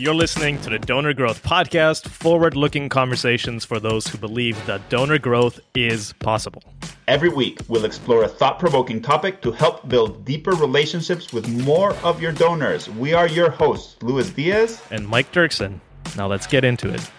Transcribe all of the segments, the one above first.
You're listening to the Donor Growth Podcast, forward looking conversations for those who believe that donor growth is possible. Every week, we'll explore a thought provoking topic to help build deeper relationships with more of your donors. We are your hosts, Louis Diez and Mike Duerksen. Now let's get into it.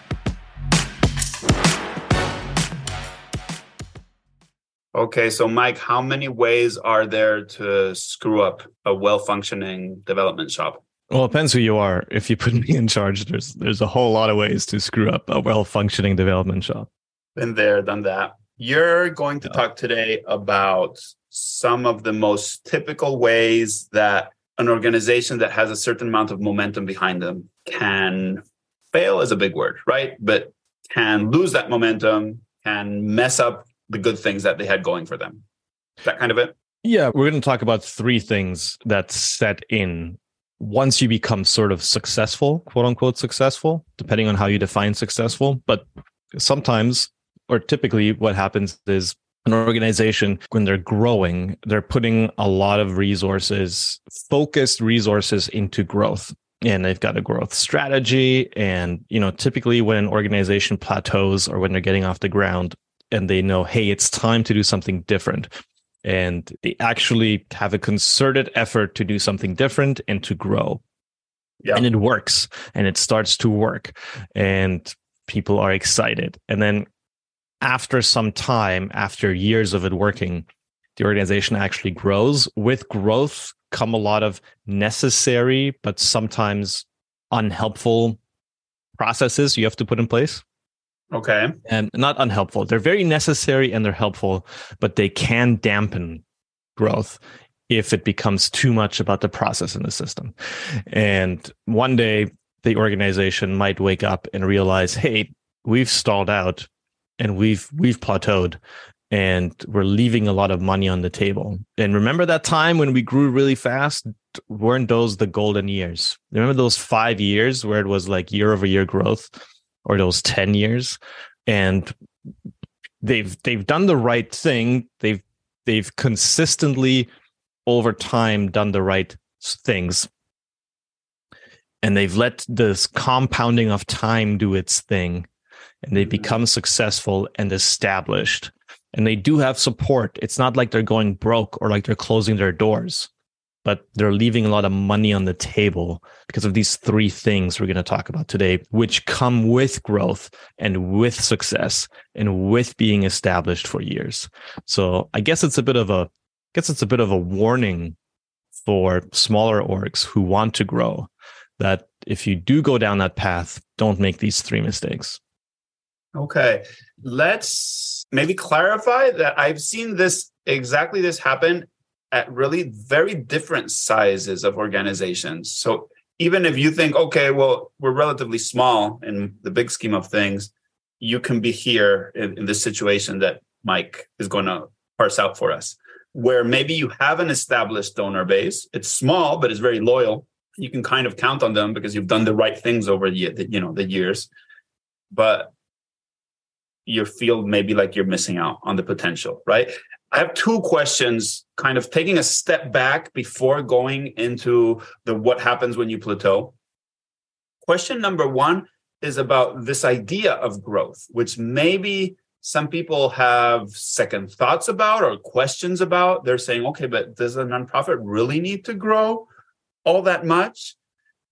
Okay, so Mike, how many ways are there to screw up a well functioning development shop? Well, it depends who you are. If you put me in charge, there's there's a whole lot of ways to screw up a well functioning development shop. Been there, done that. You're going to talk today about some of the most typical ways that an organization that has a certain amount of momentum behind them can fail is a big word, right? But can lose that momentum, can mess up the good things that they had going for them. That kind of it? Yeah, we're going to talk about three things that set in once you become sort of successful, quote unquote successful, depending on how you define successful. But sometimes, or typically, what happens is an organization, when they're growing, they're putting a lot of resources, focused resources into growth. And they've got a growth strategy. And, you know, typically when an organization plateaus or when they're getting off the ground and they know, hey, it's time to do something different and they actually have a concerted effort to do something different and to grow. Yeah. And it works and it starts to work and people are excited. And then after some time, after years of it working, the organization actually grows. With growth come a lot of necessary, but sometimes unhelpful processes you have to put in place. Okay. And not unhelpful. They're very necessary and they're helpful, but they can dampen growth if it becomes too much about the process in the system. And one day the organization might wake up and realize, hey, we've stalled out and we've we've plateaued and we're leaving a lot of money on the table. And remember that time when we grew really fast? Weren't those the golden years? Remember those five years where it was like year over year growth? Or those 10 years and they've they've done the right thing. They've they've consistently over time done the right things. And they've let this compounding of time do its thing. And they mm-hmm. become successful and established. And they do have support. It's not like they're going broke or like they're closing their doors but they're leaving a lot of money on the table because of these three things we're going to talk about today, which come with growth and with success and with being established for years. So I guess it's a bit of a, I guess it's a bit of a warning for smaller orgs who want to grow that if you do go down that path, don't make these three mistakes. Okay. Let's maybe clarify that I've seen this exactly this happen at really very different sizes of organizations. So even if you think, okay, well, we're relatively small in the big scheme of things, you can be here in, in this situation that Mike is going to parse out for us, where maybe you have an established donor base. It's small, but it's very loyal. You can kind of count on them because you've done the right things over the you know the years. But you feel maybe like you're missing out on the potential, right? I have two questions, kind of taking a step back before going into the what happens when you plateau. Question number one is about this idea of growth, which maybe some people have second thoughts about or questions about. They're saying, okay, but does a nonprofit really need to grow all that much?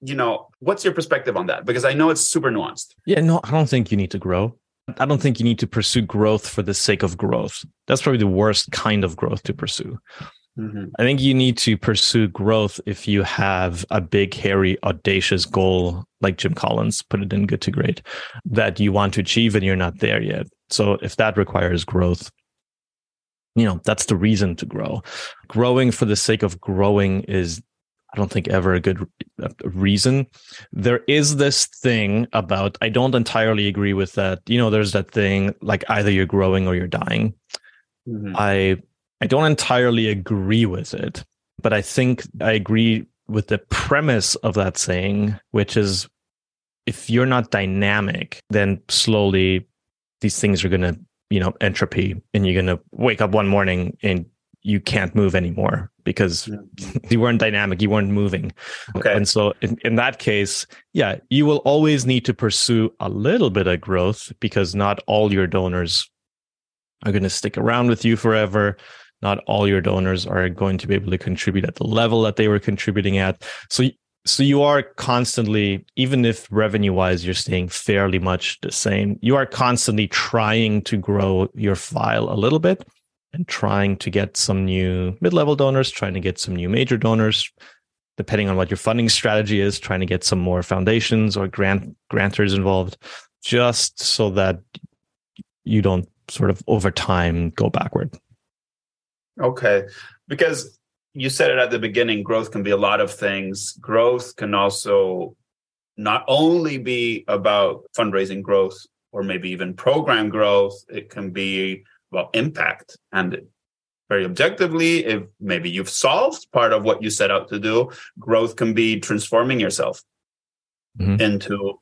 You know, what's your perspective on that? Because I know it's super nuanced. Yeah, no, I don't think you need to grow. I don't think you need to pursue growth for the sake of growth. That's probably the worst kind of growth to pursue. Mm-hmm. I think you need to pursue growth if you have a big, hairy, audacious goal, like Jim Collins put it in Good to Great, that you want to achieve and you're not there yet. So if that requires growth, you know, that's the reason to grow. Growing for the sake of growing is I don't think ever a good reason. There is this thing about, I don't entirely agree with that. You know, there's that thing like either you're growing or you're dying. Mm-hmm. I, I don't entirely agree with it, but I think I agree with the premise of that saying, which is if you're not dynamic, then slowly these things are going to, you know, entropy and you're going to wake up one morning and you can't move anymore because you weren't dynamic, you weren't moving. Okay. And so in, in that case, yeah, you will always need to pursue a little bit of growth because not all your donors are going to stick around with you forever. Not all your donors are going to be able to contribute at the level that they were contributing at. So so you are constantly even if revenue wise you're staying fairly much the same you are constantly trying to grow your file a little bit and trying to get some new mid-level donors trying to get some new major donors depending on what your funding strategy is trying to get some more foundations or grant grantors involved just so that you don't sort of over time go backward. Okay. Because you said it at the beginning growth can be a lot of things. Growth can also not only be about fundraising growth or maybe even program growth it can be about impact and very objectively if maybe you've solved part of what you set out to do growth can be transforming yourself mm-hmm. into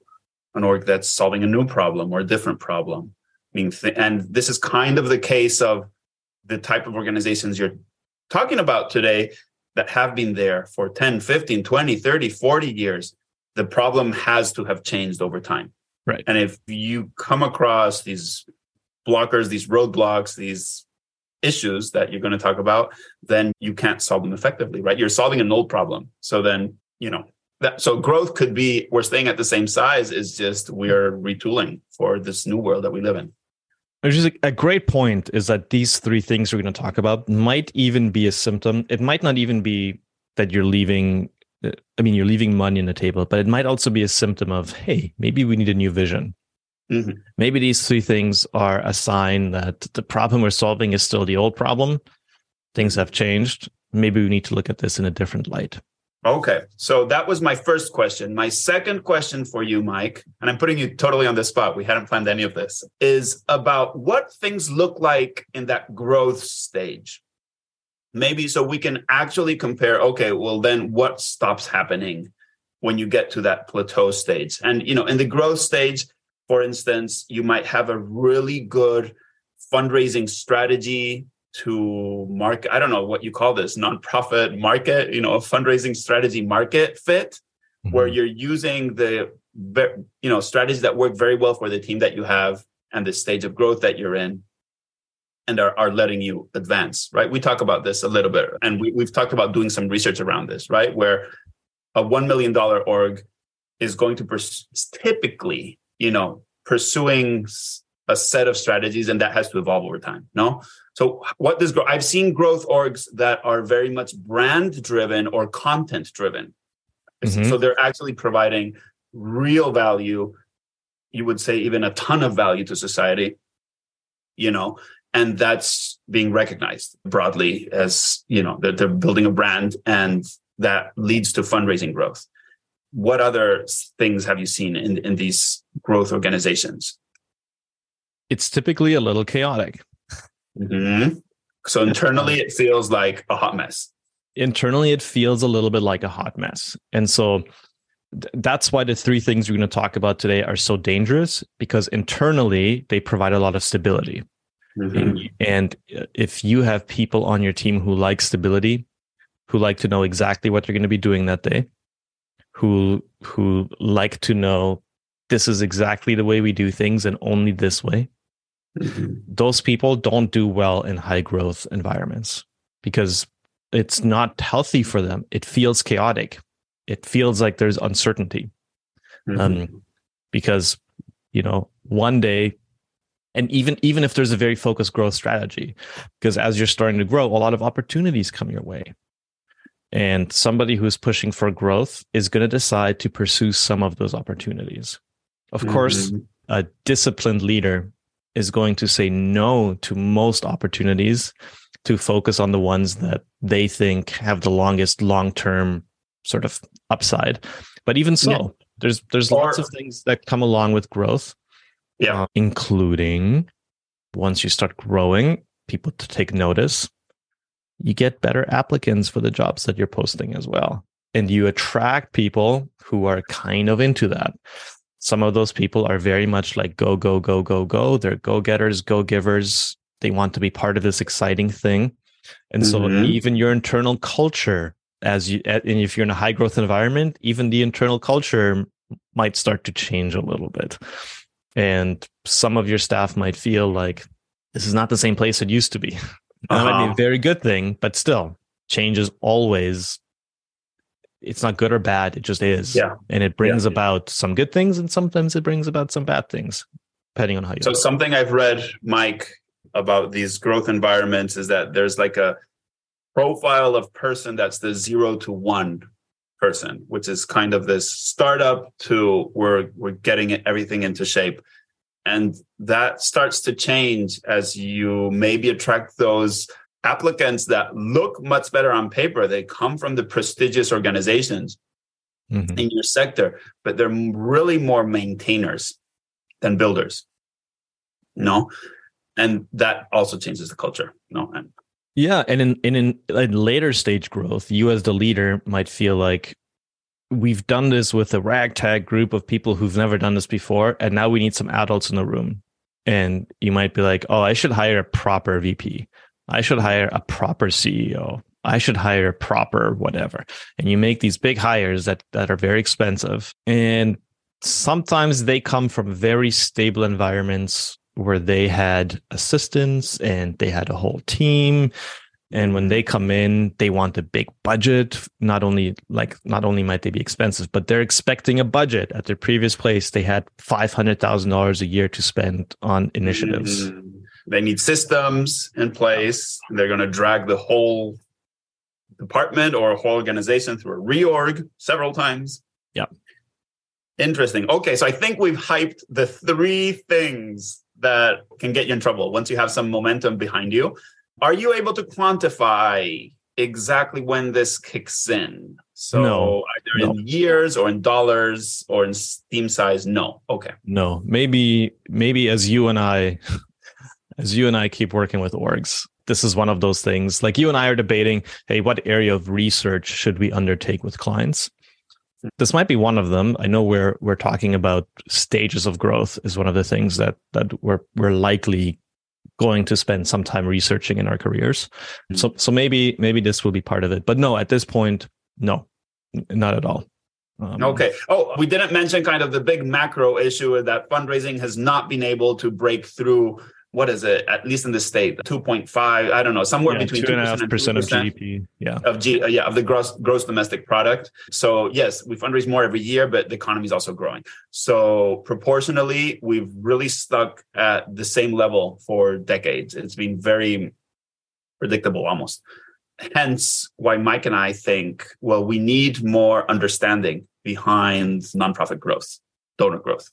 an org that's solving a new problem or a different problem I mean, th- and this is kind of the case of the type of organizations you're talking about today that have been there for 10, 15, 20, 30, 40 years, the problem has to have changed over time. Right. And if you come across these blockers, these roadblocks, these issues that you're going to talk about, then you can't solve them effectively, right? You're solving an old problem. So then, you know, that so growth could be we're staying at the same size, is just we're retooling for this new world that we live in. Which is a, a great point is that these three things we're going to talk about might even be a symptom. It might not even be that you're leaving. Uh, I mean, you're leaving money on the table, but it might also be a symptom of, hey, maybe we need a new vision. Mm-hmm. Maybe these three things are a sign that the problem we're solving is still the old problem. Things have changed. Maybe we need to look at this in a different light. Okay. So that was my first question. My second question for you, Mike, and I'm putting you totally on the spot. We hadn't planned any of this, is about what things look like in that growth stage. Maybe so we can actually compare, okay, well, then what stops happening when you get to that plateau stage? And, you know, in the growth stage, for instance, you might have a really good fundraising strategy to market i don't know what you call this nonprofit market you know a fundraising strategy market fit mm-hmm. where you're using the you know strategies that work very well for the team that you have and the stage of growth that you're in and are, are letting you advance right we talk about this a little bit and we, we've talked about doing some research around this right where a $1 million org is going to pers- typically you know pursuing a set of strategies and that has to evolve over time no so what does grow? I've seen growth orgs that are very much brand driven or content driven. Mm-hmm. So they're actually providing real value. You would say even a ton of value to society, you know, and that's being recognized broadly as, you know, that they're building a brand and that leads to fundraising growth. What other things have you seen in, in these growth organizations? It's typically a little chaotic Mm-hmm. So internally, it feels like a hot mess. Internally, it feels a little bit like a hot mess. And so th- that's why the three things we're going to talk about today are so dangerous because internally, they provide a lot of stability. Mm-hmm. And, and if you have people on your team who like stability, who like to know exactly what they're going to be doing that day, who who like to know this is exactly the way we do things and only this way, Mm-hmm. Those people don't do well in high growth environments because it's not healthy for them. It feels chaotic. It feels like there's uncertainty. Mm-hmm. Um, because, you know, one day, and even even if there's a very focused growth strategy, because as you're starting to grow, a lot of opportunities come your way. And somebody who's pushing for growth is going to decide to pursue some of those opportunities. Of mm-hmm. course, a disciplined leader is going to say no to most opportunities to focus on the ones that they think have the longest long-term sort of upside. But even so, yeah. there's there's or, lots of things that come along with growth. Yeah. Uh, including once you start growing, people to take notice, you get better applicants for the jobs that you're posting as well. And you attract people who are kind of into that some of those people are very much like go go go go go they're go getters go givers they want to be part of this exciting thing And so Mhm. even your internal culture, as you, and if you're in a high growth environment, even the internal culture might start to change a little bit. And some of your staff might feel like this is not the same place it used to be. That might be Uh-huh. a very good thing, but still, change is always, it's not good or bad. It just is. Yeah. And it brings Yeah. about some good things and sometimes it brings about some bad things, depending on how you So something I've read, Mike, about these growth environments is that there's like a profile of person that's the zero to one person, which is kind of this startup to we're we're getting everything into shape. And that starts to change as you maybe attract those applicants that look much better on paper. They come from the prestigious organizations Mhm. in your sector, but they're really more maintainers than builders. No. And that also changes the culture. No. And Yeah, and in in in later stage growth, you as the leader might feel like we've done this with a ragtag group of people who've never done this before, and now we need some adults in the room. And you might be like, "Oh, I should hire a proper VP. I should hire a proper CEO. I should hire a proper whatever." And you make these big hires that that are very expensive, and sometimes they come from very stable environments where they had assistants and they had a whole team and when they come in they want a big budget not only like not only might they be expensive but they're expecting a budget at their previous place they had $500000 a year to spend on initiatives Mhm. they need systems in place. They're going to drag the whole department or a whole organization through a reorg several times. Yeah. Interesting. Okay. So I think we've hyped the three things that can get you in trouble once you have some momentum behind you. Are you able to quantify exactly when this kicks in? So No. either No. in years or in dollars or in steam size? No. Okay. no maybe maybe as you and i as you and i keep working with orgs this is one of those things like you and i are debating hey what area of research should we undertake with clients this might be one of them i know we're we're talking about stages of growth is one of the things that that we're we're likely going to spend some time researching in our careers so so maybe maybe this will be part of it but no at this point no not at all Um, Okay. Oh, we didn't mention kind of the big macro issue that fundraising has not been able to break through. What is it? At least in the state, two point five. I don't know, somewhere yeah, between two and a 2% half percent of gdp yeah of G, uh, yeah, of the gross gross domestic product. So yes, we fundraise more every year, but the economy is also growing. So proportionally, we've really stuck at the same level for decades. It's been very predictable almost. Hence why Mike and I think, well, we need more understanding behind nonprofit growth, donor growth.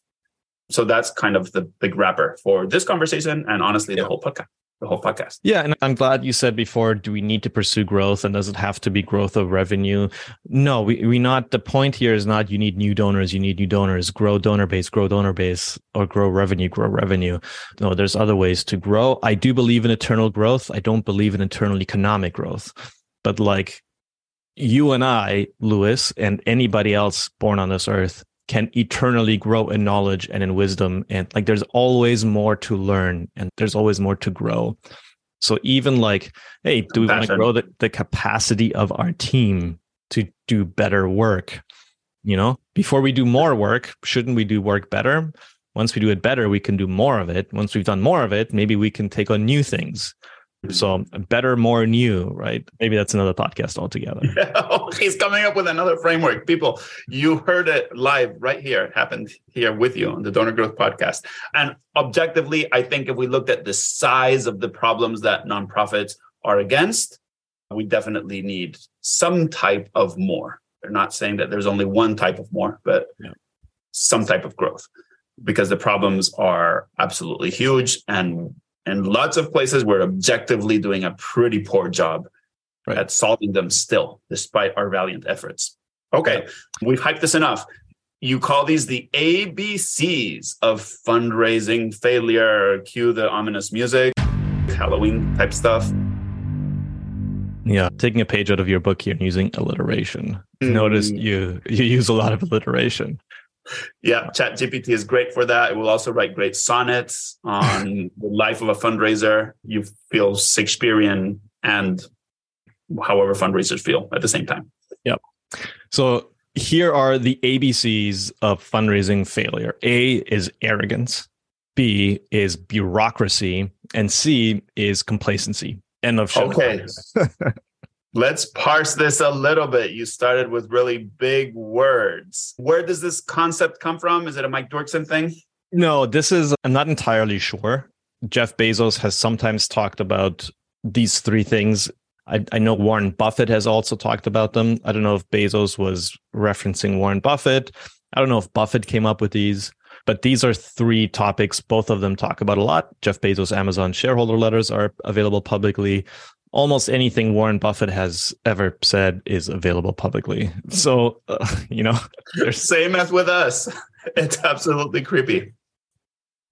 So that's kind of the big wrapper for this conversation and honestly the whole podcast. The whole podcast. Yeah, and I'm glad you said before. Do we need to pursue growth, and does it have to be growth of revenue? No, we we not. The point here is not you need new donors. You need new donors. Grow donor base. Grow donor base, or grow revenue. Grow revenue. No, there's other ways to grow. I do believe in eternal growth. I don't believe in eternal economic growth. But like you and I, Louis, and anybody else born on this earth can eternally grow in knowledge and in wisdom. And like there's always more to learn and there's always more to grow. So even like, hey, do we want to grow the, the capacity of our team to do better work? You know, before we do more work, shouldn't we do work better? Once we do it better, we can do more of it. Once we've done more of it, maybe we can take on new things. So better, more new, right? Maybe that's another podcast altogether. Oh, He's coming up with another framework. People, you heard it live right here. It happened here with you on the Donor Growth Podcast. And objectively, I think if we looked at the size of the problems that nonprofits are against, we definitely need some type of more. They're not saying that there's only one type of more, but Yeah. some type of growth because the problems are absolutely huge. And in lots of places, we're objectively doing a pretty poor job Right. at solving them still, despite our valiant efforts. Okay, we've hyped this enough. You call these the ABCs of fundraising failure. Cue the ominous music, Halloween type stuff. Yeah, taking a page out of your book here and using alliteration. Notice Mm. you you use a lot of alliteration. Yeah, ChatGPT is great for that. It will also write great sonnets on the life of a fundraiser. You feel Shakespearean and however fundraisers feel at the same time. Yep. So here are the ABCs of fundraising failure. A is arrogance. B is bureaucracy, and C is complacency. End of show. Okay. Let's parse this a little bit. You started with really big words. Where does this concept come from? Is it a Mike Duerksen thing? No, this is, I'm not entirely sure. Jeff Bezos has sometimes talked about these three things. I, I know Warren Buffett has also talked about them. I don't know if Bezos was referencing Warren Buffett. I don't know if Buffett came up with these. But these are three topics. Both of them talk about a lot. Jeff Bezos' Amazon shareholder letters are available publicly. Almost anything Warren Buffett has ever said is available publicly. So, uh, you know, same as with us. It's absolutely creepy.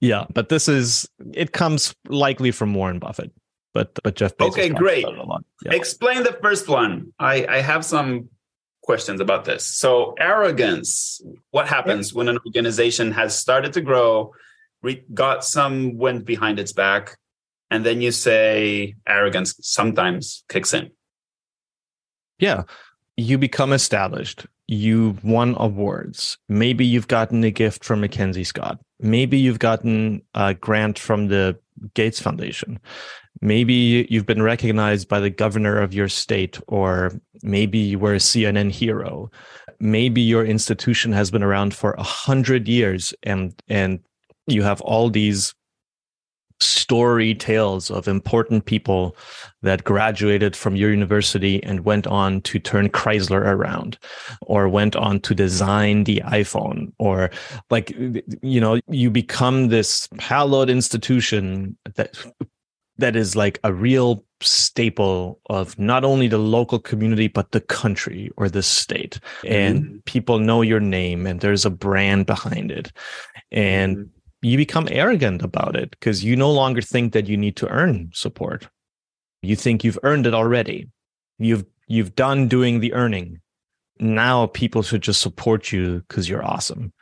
Yeah, but this is it comes likely from Warren Buffett, but but Jeff Bezos. Okay, great. Yeah. Explain the first one. I I have some questions about this. So, arrogance. What happens when an organization has started to grow, re- got some wind behind its back, and then you say arrogance sometimes kicks in? Yeah. You become established. You won awards. Maybe you've gotten a gift from MacKenzie Scott. Maybe you've gotten a grant from the Gates Foundation. Maybe you've been recognized by the governor of your state, or maybe you were a CNN hero. Maybe your institution has been around for a hundred years and and you have all these story tales of important people that graduated from your university and went on to turn Chrysler around or went on to design the iPhone or like you know you become this hallowed institution that that is like a real staple of not only the local community but the country or the state and mm-hmm. people know your name and there's a brand behind it and mm-hmm. You become arrogant about it because you no longer think that you need to earn support you think you've earned it already you've you've done doing the earning now people should just support you because you're awesome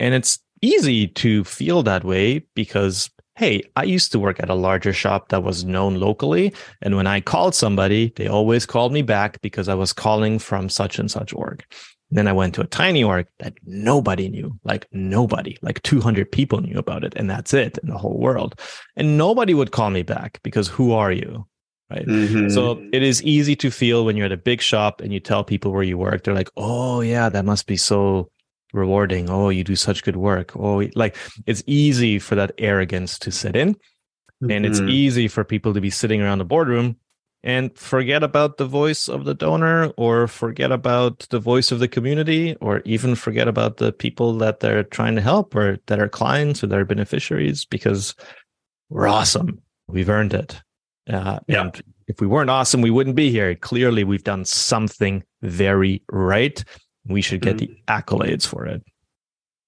and it's easy to feel that way because hey, I used to work at a larger shop that was known locally. And when I called somebody, they always called me back because I was calling from such and such org. And then I went to a tiny org that nobody knew, like nobody, like 200 people knew about it. And that's it in the whole world. And nobody would call me back because who are you? Right. Mm-hmm. So it is easy to feel when you're at a big shop and you tell people where you work, they're like, oh, yeah, that must be so rewarding. Oh, you do such good work. Oh, like it's easy for that arrogance to sit in. Mm-hmm. And it's mm-hmm. easy for people to be sitting around the boardroom and forget about the voice of the donor or forget about the voice of the community or even forget about the people that they're trying to help or that are clients or that are beneficiaries because we're awesome. We've earned it. Uh, yeah. And if we weren't awesome, we wouldn't be here. Clearly, we've done something very right we should get mm-hmm. the accolades for it.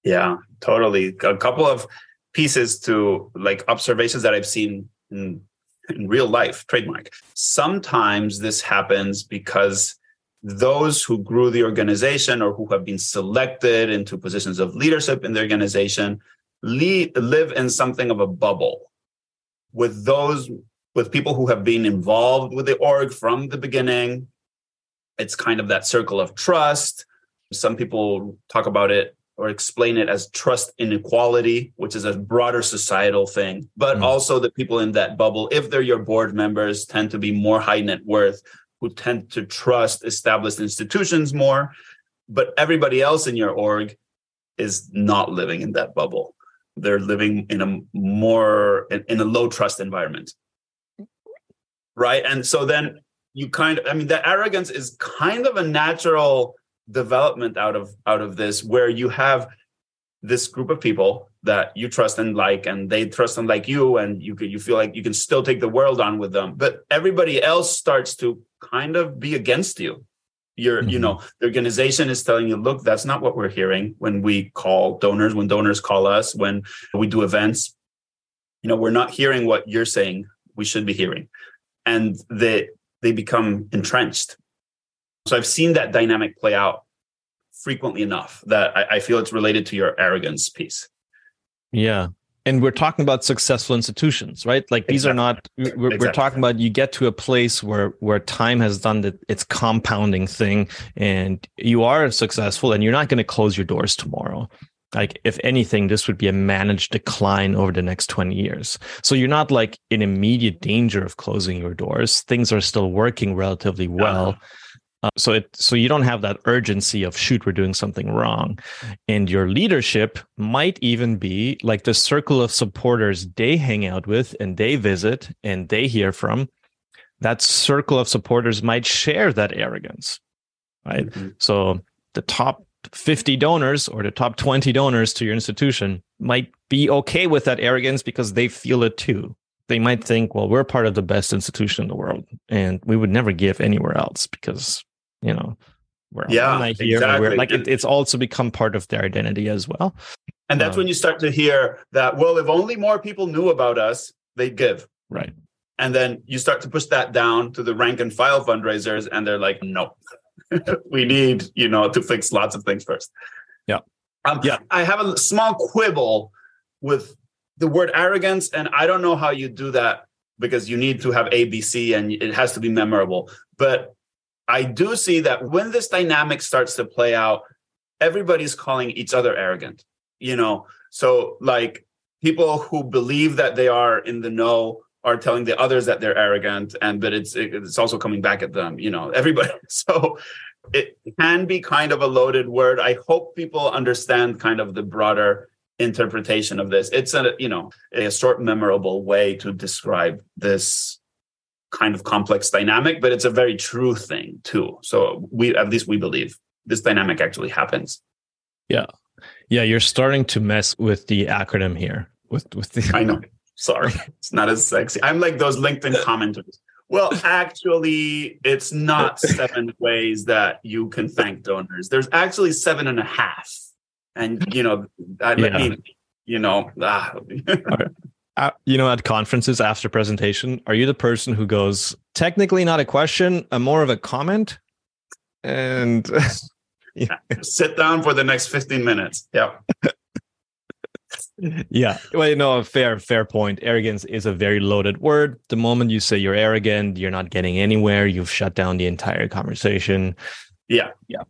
Yeah, totally. A couple of pieces to like observations that I've seen in, in real life, trademark. Sometimes this happens because those who grew the organization or who have been selected into positions of leadership in the organization lead, live in something of a bubble with those with people who have been involved with the org from the beginning it's kind of that circle of trust some people talk about it or explain it as trust inequality, which is a broader societal thing. But mm. also the people in that bubble, if they're your board members, tend to be more high net worth, who tend to trust established institutions more. But everybody else in your org is not living in that bubble. They're living in a more in a low trust environment. Right. And so then you kind of, I mean, the arrogance is kind of a natural development out of out of this where you have this group of people that you trust and like and they trust and like you and you you feel like you can still take the world on with them but everybody else starts to kind of be against you. You're mm-hmm. you know the organization is telling you look that's not what we're hearing when we call donors when donors call us when we do events. You know we're not hearing what you're saying we should be hearing. And they they become entrenched so I've seen that dynamic play out frequently enough that I, I feel it's related to your arrogance piece. Yeah. and we're talking about successful institutions right like these exactly. are not we're, exactly. we're, talking about you get to a place where where time has done the, its compounding thing and you are successful and you're not going to close your doors tomorrow like if anything this would be a managed decline over the next 20 years so you're not like in immediate danger of closing your doors things are still working relatively well uh-huh. Uh, so it so you don't have that urgency of shoot we're doing something wrong. And your leadership might even be like the circle of supporters they hang out with and they visit and they hear from. That circle of supporters might share that arrogance right? Mm-hmm. so the top 50 donors or the top 20 donors to your institution might be okay with that arrogance because they feel it too. They might think well we're part of the best institution in the world and we would never give anywhere else because you know, we're yeah, here. Exactly. like it, it's also become part of their identity as well. And that's um, when you start to hear that, well, if only more people knew about us, they'd give. Right. And then you start to push that down to the rank and file fundraisers, and they're like, no, we need, you know, to fix lots of things first. Yeah. Um, yeah. I have a small quibble with the word arrogance, and I don't know how you do that because you need to have ABC and it has to be memorable. But I do see that when this dynamic starts to play out, everybody's calling each other arrogant. You know, so like people who believe that they are in the know are telling the others that they're arrogant, and but it's it's also coming back at them. You know, everybody. So it can be kind of a loaded word. I hope people understand kind of the broader interpretation of this. It's a you know a short, memorable way to describe this kind of complex dynamic, but it's a very true thing too. So we, at least we believe this dynamic actually happens. Yeah. Yeah. You're starting to mess with the acronym here with, with the. I know. Sorry. It's not as sexy. I'm like those LinkedIn commenters. Well, actually, it's not seven ways that you can thank donors. There's actually seven and a half. And, you know, I, yeah. mean, you know, ah you know, at conferences after presentation, are you the person who goes, technically not a question, a more of a comment? And yeah. sit down for the next 15 minutes. Yeah. yeah. Well, you know, fair, fair point. Arrogance is a very loaded word. The moment you say you're arrogant, you're not getting anywhere. You've shut down the entire conversation. Yeah. Yeah.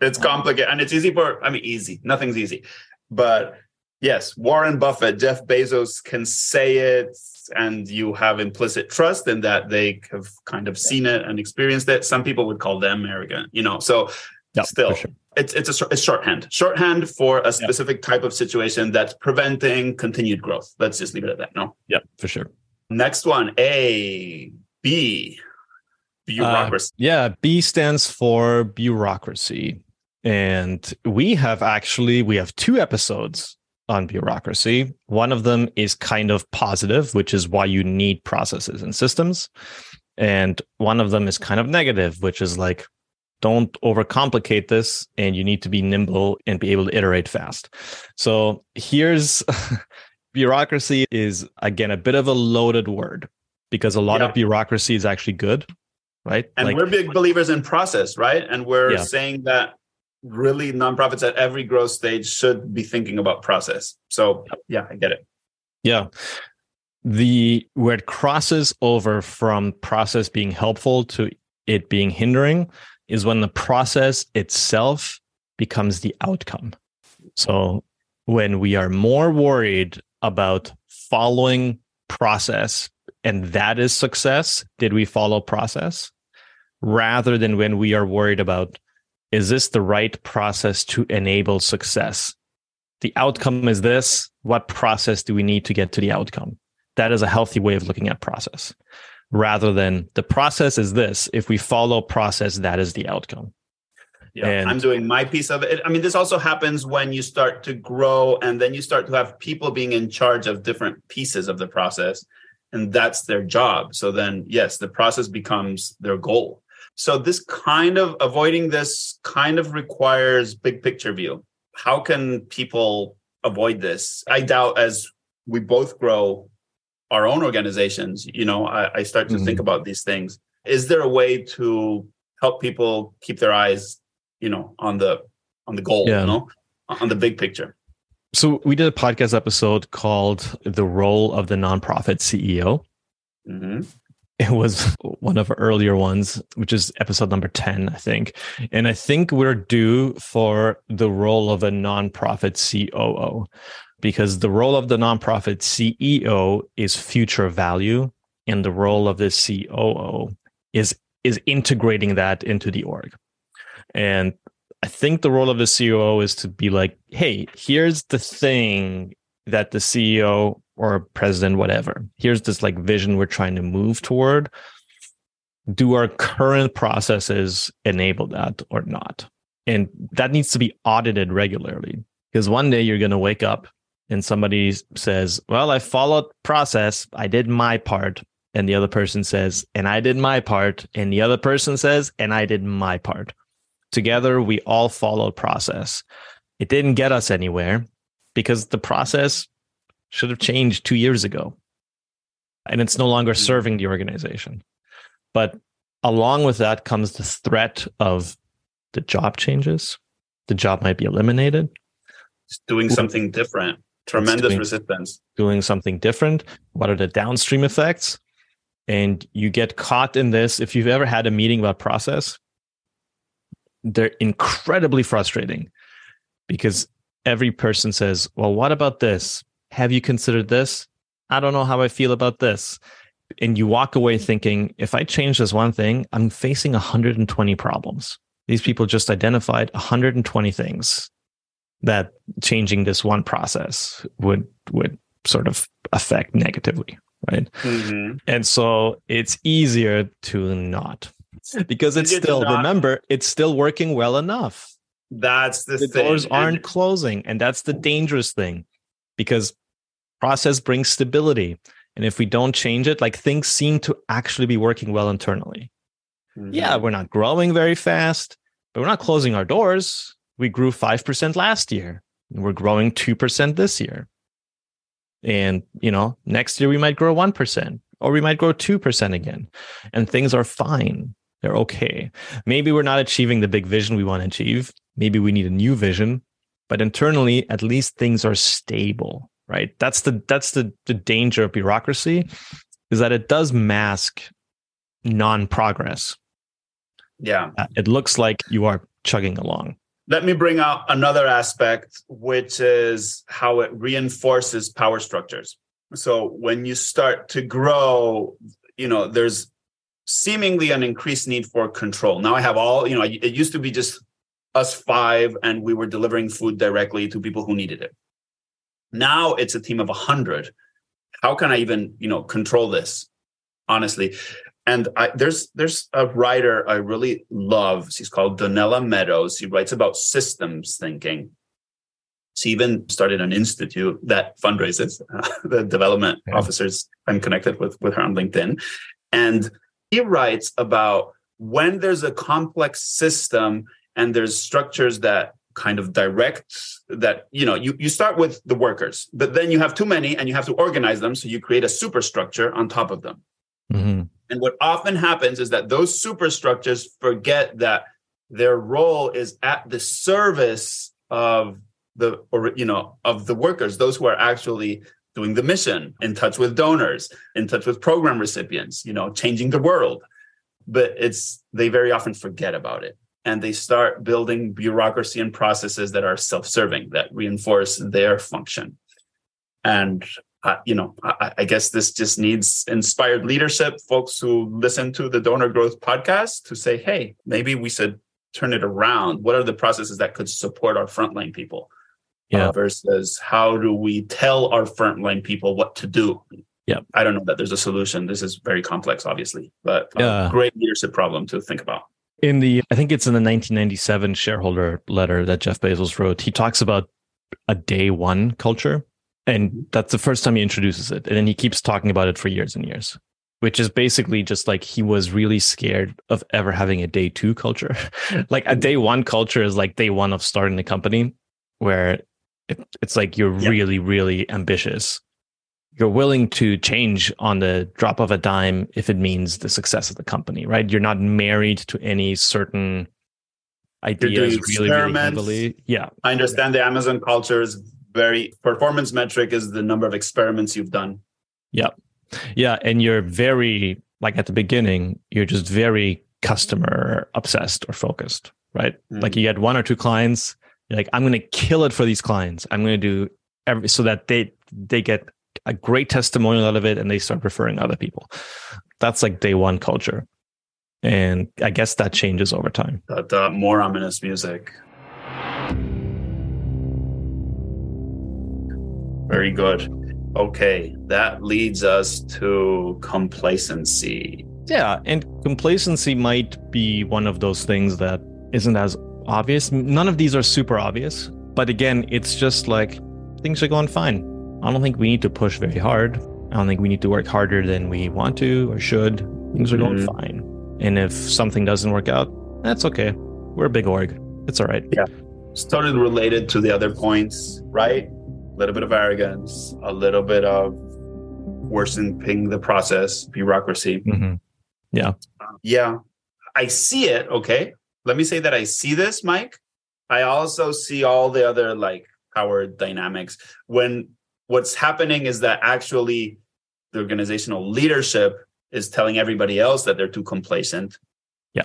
It's complicated and it's easy for, I mean, easy. Nothing's easy. But yes, Warren Buffett, Jeff Bezos can say it, and you have implicit trust in that they have kind of seen it and experienced it. Some people would call them arrogant, you know. So yep, still, sure. it's it's a it's shorthand, shorthand for a specific yep. type of situation that's preventing continued growth. Let's just leave it at that. No. Yeah, for sure. Next one, A, B, bureaucracy. Uh, yeah, B stands for bureaucracy. And we have actually we have two episodes on bureaucracy. One of them is kind of positive, which is why you need processes and systems. And one of them is kind of negative, which is like, don't overcomplicate this and you need to be nimble and be able to iterate fast. So here's bureaucracy is again a bit of a loaded word because a lot yeah. of bureaucracy is actually good, right? And like, we're big believers in process, right? And we're yeah. saying that really nonprofits at every growth stage should be thinking about process. So yeah, I get it. Yeah. The where it crosses over from process being helpful to it being hindering is when the process itself becomes the outcome. So when we are more worried about following process and that is success, did we follow process? Rather than when we are worried about is this the right process to enable success? The outcome is this. What process do we need to get to the outcome? That is a healthy way of looking at process rather than the process is this. If we follow process, that is the outcome. Yeah, and, I'm doing my piece of it. I mean, this also happens when you start to grow and then you start to have people being in charge of different pieces of the process, and that's their job. So then, yes, the process becomes their goal. So this kind of avoiding this kind of requires big picture view. How can people avoid this? I doubt as we both grow our own organizations, you know, I, I start to mm-hmm. think about these things. Is there a way to help people keep their eyes, you know, on the on the goal, yeah. you know, on the big picture? So we did a podcast episode called "The Role of the Nonprofit CEO." Mm-hmm. It was one of our earlier ones, which is episode number 10, I think. And I think we're due for the role of a nonprofit COO because the role of the nonprofit CEO is future value and the role of the COO is is integrating that into the org. And I think the role of the COO is to be like, hey, here's the thing that the CEO or president, whatever, here's this like vision we're trying to move toward. Do our current processes enable that or not? And that needs to be audited regularly because one day you're going to wake up and somebody says, Well, I followed process, I did my part. And the other person says, And I did my part. And the other person says, And I did my part. Together, we all followed process. It didn't get us anywhere because the process should have changed two years ago. And it's no longer mm-hmm. serving the organization. But along with that comes the threat of the job changes. The job might be eliminated. It's doing something different. Tremendous doing, resistance. Doing something different. What are the downstream effects? And you get caught in this. If you've ever had a meeting about process, they're incredibly frustrating because every person says, Well, what about this? Have you considered this? I don't know how I feel about this. And you walk away thinking, if I change this one thing, I'm facing 120 problems. These people just identified 120 things that changing this one process would would sort of affect negatively, right? Mm-hmm. And so it's easier to not because it's still remember it's still working well enough. That's the, the thing. doors aren't closing, and that's the dangerous thing, because process brings stability, and if we don't change it, like things seem to actually be working well internally. Mm-hmm. Yeah, we're not growing very fast, but we're not closing our doors. We grew five percent last year, and we're growing two percent this year. And you know, next year we might grow one percent, or we might grow two percent again, and things are fine they're okay. Maybe we're not achieving the big vision we want to achieve. Maybe we need a new vision, but internally, at least things are stable, right? That's the that's the the danger of bureaucracy, is that it does mask non-progress. Yeah, uh, it looks like you are chugging along. Let me bring out another aspect, which is how it reinforces power structures. So when you start to grow, you know, there's seemingly an increased need for control. Now I have all, you know, it used to be just us five and we were delivering food directly to people who needed it. Now it's a team of 100. How can I even, you know, control this? Honestly. And I, there's there's a writer I really love. She's called Donella Meadows. She writes about systems thinking. She even started an institute that fundraises uh, the development yeah. officers. I'm connected with with her on LinkedIn, and he writes about when there's a complex system and there's structures that kind of direct that you know you, you start with the workers but then you have too many and you have to organize them so you create a superstructure on top of them mm-hmm. and what often happens is that those superstructures forget that their role is at the service of the or you know of the workers those who are actually doing the mission, in touch with donors, in touch with program recipients, you know, changing the world. But it's they very often forget about it and they start building bureaucracy and processes that are self-serving that reinforce their function. And uh, you know, I, I, guess this just needs inspired leadership, folks who listen to the Donor Growth podcast to say, hey, maybe we should turn it around. What are the processes that could support our frontline people? yeah. Uh, versus how do we tell our frontline people what to do? Yeah. I don't know that there's a solution. This is very complex, obviously, but yeah. great leadership problem to think about. In the, I think it's in the 1997 shareholder letter that Jeff Bezos wrote, he talks about a day one culture. And that's the first time he introduces it. And then he keeps talking about it for years and years, which is basically just like he was really scared of ever having a day two culture. like a day one culture is like day one of starting the company, where it, it's like you're really, really ambitious. You're willing to change on the drop of a dime if it means the success of the company, right? You're not married to any certain ideas really, really heavily. Yeah. I understand the Amazon culture is very performance metric is the number of experiments you've done. Yep. Yeah. And you're very, like at the beginning, you're just very customer obsessed or focused, right? Mm-hmm. Like you get one or two clients, you're like, I'm going to kill it for these clients. I'm going to do every, so that they, they get a great testimonial out of it and they start referring other people. That's like day one culture. And I guess that changes over time. That uh, more ominous music. Very good. Okay, that leads us to complacency. Yeah, and complacency might be one of those things that isn't as obvious. None of these are super obvious, but again, it's just like things are going fine. I don't think we need to push very hard. I don't think we need to work harder than we want to or should. Things are going mm-hmm. fine. And if something doesn't work out, that's okay. We're a big org. It's all right. Yeah. Started related to the other points, right? A little bit of arrogance, a little bit of worsening the process, bureaucracy. Mm-hmm. Yeah. yeah. I see it. Okay. Let me say that I see this, Mike. I also see all the other like power dynamics. When what's happening is that actually the organizational leadership is telling everybody else that they're too complacent. Yeah.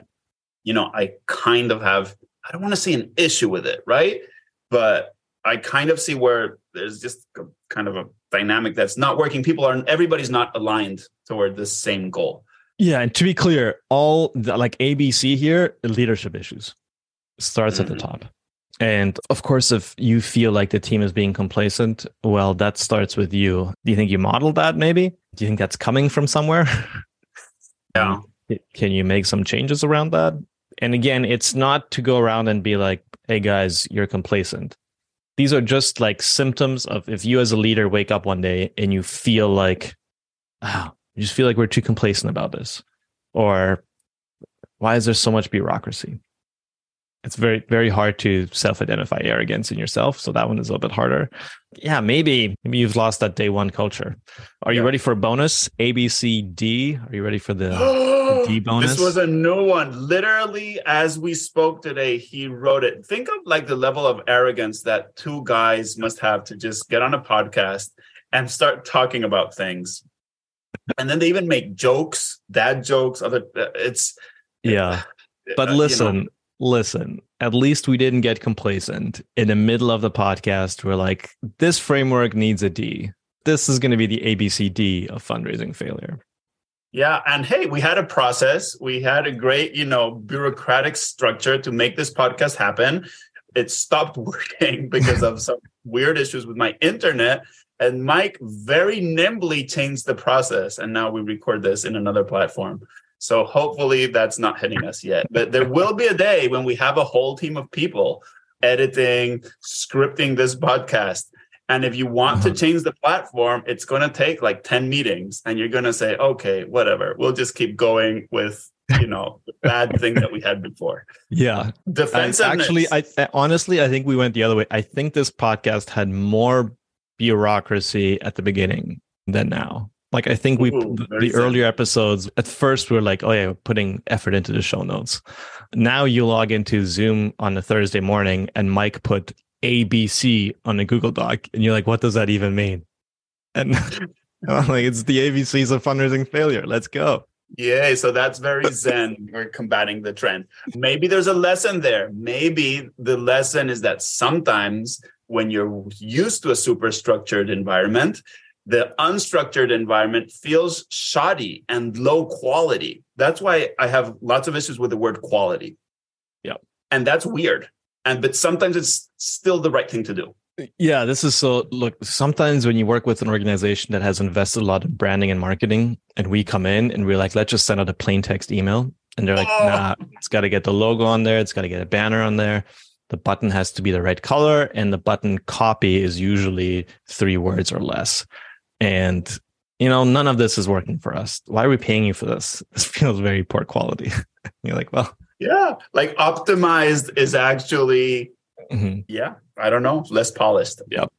You know, I kind of have, I don't want to say an issue with it, right? But I kind of see where there's just a, kind of a dynamic that's not working. People are, everybody's not aligned toward the same goal. Yeah. And to be clear, all the, like ABC here, leadership issues starts mm-hmm. at the mm-hmm. top. And of course, if you feel like the team is being complacent, well, that starts with you. Do you think you modeled that maybe? Do you think that's coming from somewhere? Yeah. Can you make some changes around that? And again, it's not to go around and be like, hey guys, you're complacent. These are just like symptoms of if you as a leader wake up one day and you feel like, oh, you just feel like we're too complacent about this. Or why is there so much bureaucracy? It's very very hard to self-identify arrogance in yourself so that one is a little bit harder. Yeah maybe maybe you've lost that day one culture. Are yeah. you ready for a bonus? A b c d? Are you ready for the, the d bonus? This was a new one. Literally as we spoke today he wrote it. Think of like the level of arrogance that two guys must have to just get on a podcast and start talking about things. And then they even make jokes dad jokes other uh, it's yeah. Uh, but listen you know, listen, at least we didn't get complacent in the middle of the podcast. We're like, this framework needs a D. This is going to be the ABCD of fundraising failure. Yeah. And hey, we had a process. We had a great, you know, bureaucratic structure to make this podcast happen. It stopped working because of some weird issues with my internet. And Mike very nimbly changed the process. And now we record this in another platform. So hopefully that's not hitting us yet. But there will be a day when we have a whole team of people editing, scripting this podcast. And if you want to uh-huh. change the platform, it's going to take like 10 meetings and you're going to say, okay, whatever. We'll just keep going with, you know, the bad thing that we had before. Yeah. Defensiveness. Actually, I honestly, I think we went the other way. I think this podcast had more bureaucracy at the beginning than now. Like I think we Ooh, the earlier episodes at first we were like, oh yeah, putting effort into the show notes. Now you log into Zoom on a Thursday morning and Mike put ABC on a Google Doc, and you're like, what does that even mean? And I'm like, it's the ABCs of fundraising failure. Let's go. Yeah, so that's very zen. We're combating the trend. Maybe there's a lesson there. Maybe the lesson is that sometimes when you're used to a super structured environment, the unstructured environment feels shoddy and low quality. That's why I have lots of issues with the word quality. Yeah. And that's weird. And but sometimes it's still the right thing to do. Yeah, this is so look, sometimes when you work with an organization that has invested a lot in branding and marketing, and we come in and we're like, let's just send out a plain text email. And they're like, oh. nah, it's got to get the logo on there, it's got to get a banner on there. The button has to be the right color, and the button copy is usually three words or less and you know none of this is working for us. Why are we paying you for this? This feels very poor quality. You're like well yeah like optimized is actually mm-hmm. yeah i don't know less polished. Yep.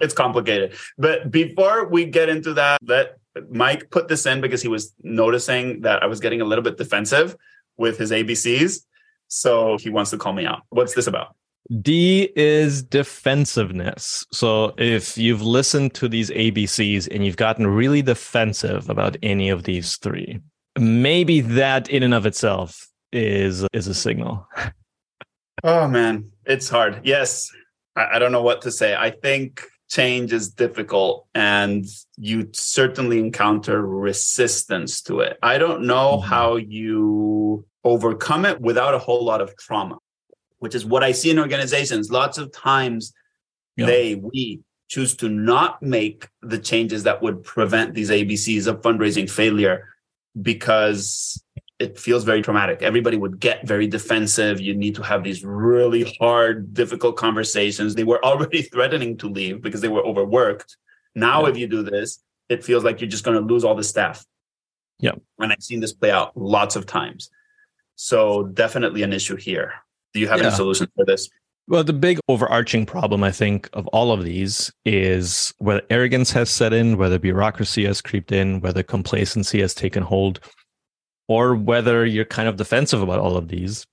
It's complicated. But before we get into that let mike put this in because he was noticing that i was getting a little bit defensive with his abcs so he wants to call me out. What's this about D is defensiveness. So if you've listened to these ABCs and you've gotten really defensive about any of these three, maybe that in and of itself is is a signal. oh man, it's hard. Yes. I, I don't know what to say. I think change is difficult and you certainly encounter resistance to it. I don't know mm-hmm. how you overcome it without a whole lot of trauma which is what I see in organizations. Lots of times yeah. they, we choose to not make the changes that would prevent these ABCs of fundraising failure because it feels very traumatic. Everybody would get very defensive. You need to have these really hard, difficult conversations. They were already threatening to leave because they were overworked. Now, yeah. if you do this, it feels like you're just going to lose all the staff. Yeah. And I've seen this play out lots of times. So, definitely an issue here. Do you have yeah. any solutions for this? Well, the big overarching problem, I think, of all of these is whether arrogance has set in, whether bureaucracy has creeped in, whether complacency has taken hold, or whether you're kind of defensive about all of these,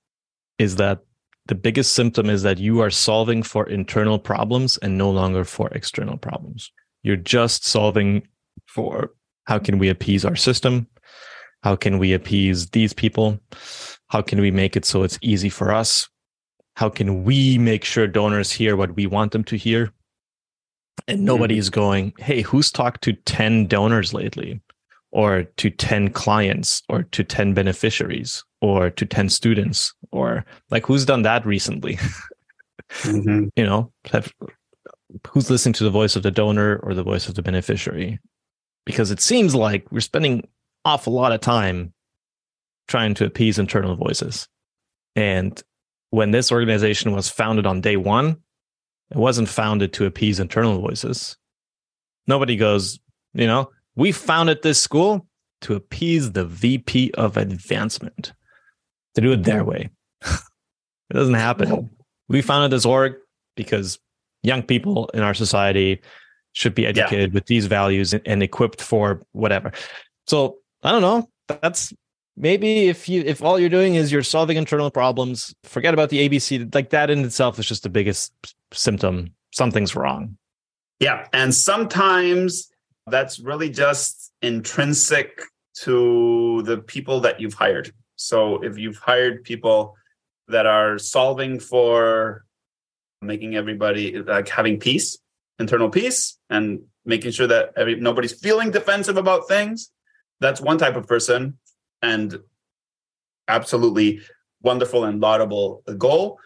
is that the biggest symptom is that you are solving for internal problems and no longer for external problems. You're just solving for how can we appease our system? How can we appease these people? How can we make it so it's easy for us? How can we make sure donors hear what we want them to hear? And nobody is going hey who's talked to 10 donors lately? Or to 10 clients? Or to 10 beneficiaries? Or to 10 students? Or like who's done that recently? Mm-hmm. you know have, who's listening to the voice of the donor or the voice of the beneficiary? Because it seems like we're spending awful lot of time trying to appease internal voices. And when this organization was founded on day one, it wasn't founded to appease internal voices. Nobody goes, you know, we founded this school to appease the VP of advancement, to do it their way. it doesn't happen. We founded this org because young people in our society should be educated yeah. with these values and, and equipped for whatever. So I don't know. That's maybe if you if all you're doing is you're solving internal problems forget about the abc like that in itself is just the biggest symptom. Something's wrong. Yeah and sometimes that's really just intrinsic to the people that you've hired. So if you've hired people that are solving for making everybody like having peace internal peace and making sure that every, nobody's feeling defensive about things that's one type of person and absolutely wonderful and laudable goal.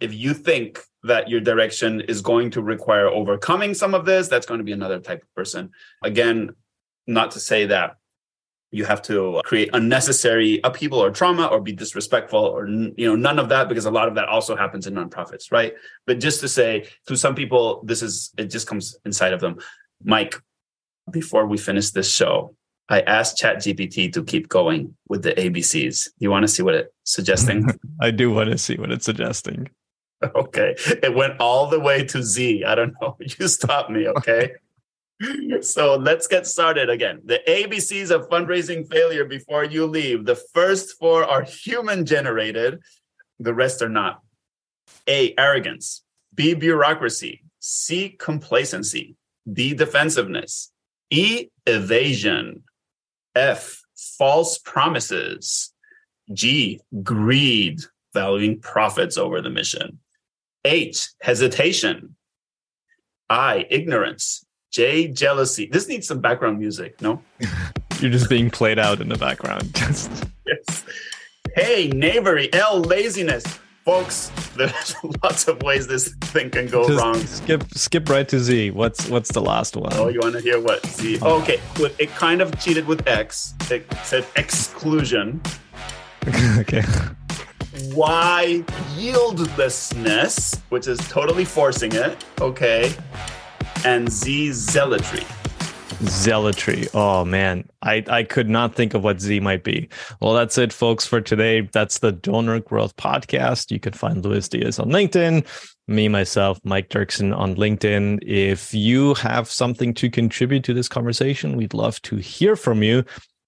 If you think that your direction is going to require overcoming some of this, that's going to be another type of person. Again, not to say that you have to uh, create unnecessary upheaval or trauma or be disrespectful or you know none of that because a lot of that also happens in nonprofits right but just to say to some people this is it just comes inside of them mike before we finish this show I asked ChatGPT to keep going with the ABCs. You want to see what it's suggesting? I do want to see what it's suggesting. Okay. It went all the way to Z. I don't know. You stop me, okay? so let's get started again. The ABCs of fundraising failure before you leave. The first four are human generated, the rest are not. A, arrogance. B, bureaucracy. C, complacency. D, defensiveness. E, evasion. F, false promises. G, greed, valuing profits over the mission. H, hesitation. I, ignorance. J, jealousy. This needs some background music, no? You're just being played out in the background. yes. Hey, knavery. L, laziness folks there's lots of ways this thing can go Just wrong. skip skip right to z. What's what's the last one? Oh, you want to hear what z? Oh, okay it kind of cheated with x. It said exclusion. Okay. Y yieldlessness which is totally forcing it. Okay. And z zealotry Zealotry. Oh man, I, I could not think of what Z might be. Well, that's it, folks, for today. That's the Donor Growth Podcast. You can find Louis Diez on LinkedIn, me, myself, Mike Duerksen on LinkedIn. If you have something to contribute to this conversation, we'd love to hear from you.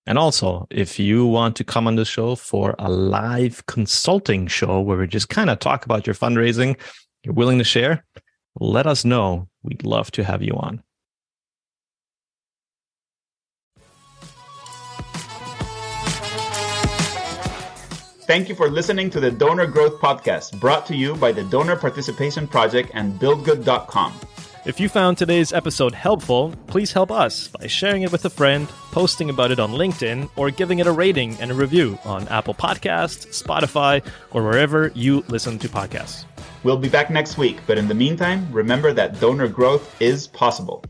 And also, if you want to come on the show for a live consulting show where we just kind of talk about your fundraising, you're willing to share, let us know. We'd love to have you on. Thank you for listening to the Donor Growth Podcast, brought to you by the Donor Participation Project and BuildGood.com. If you found today's episode helpful, please help us by sharing it with a friend, posting about it on LinkedIn, or giving it a rating and a review on Apple Podcasts, Spotify, or wherever you listen to podcasts. We'll be back next week, but in the meantime, remember that donor growth is possible.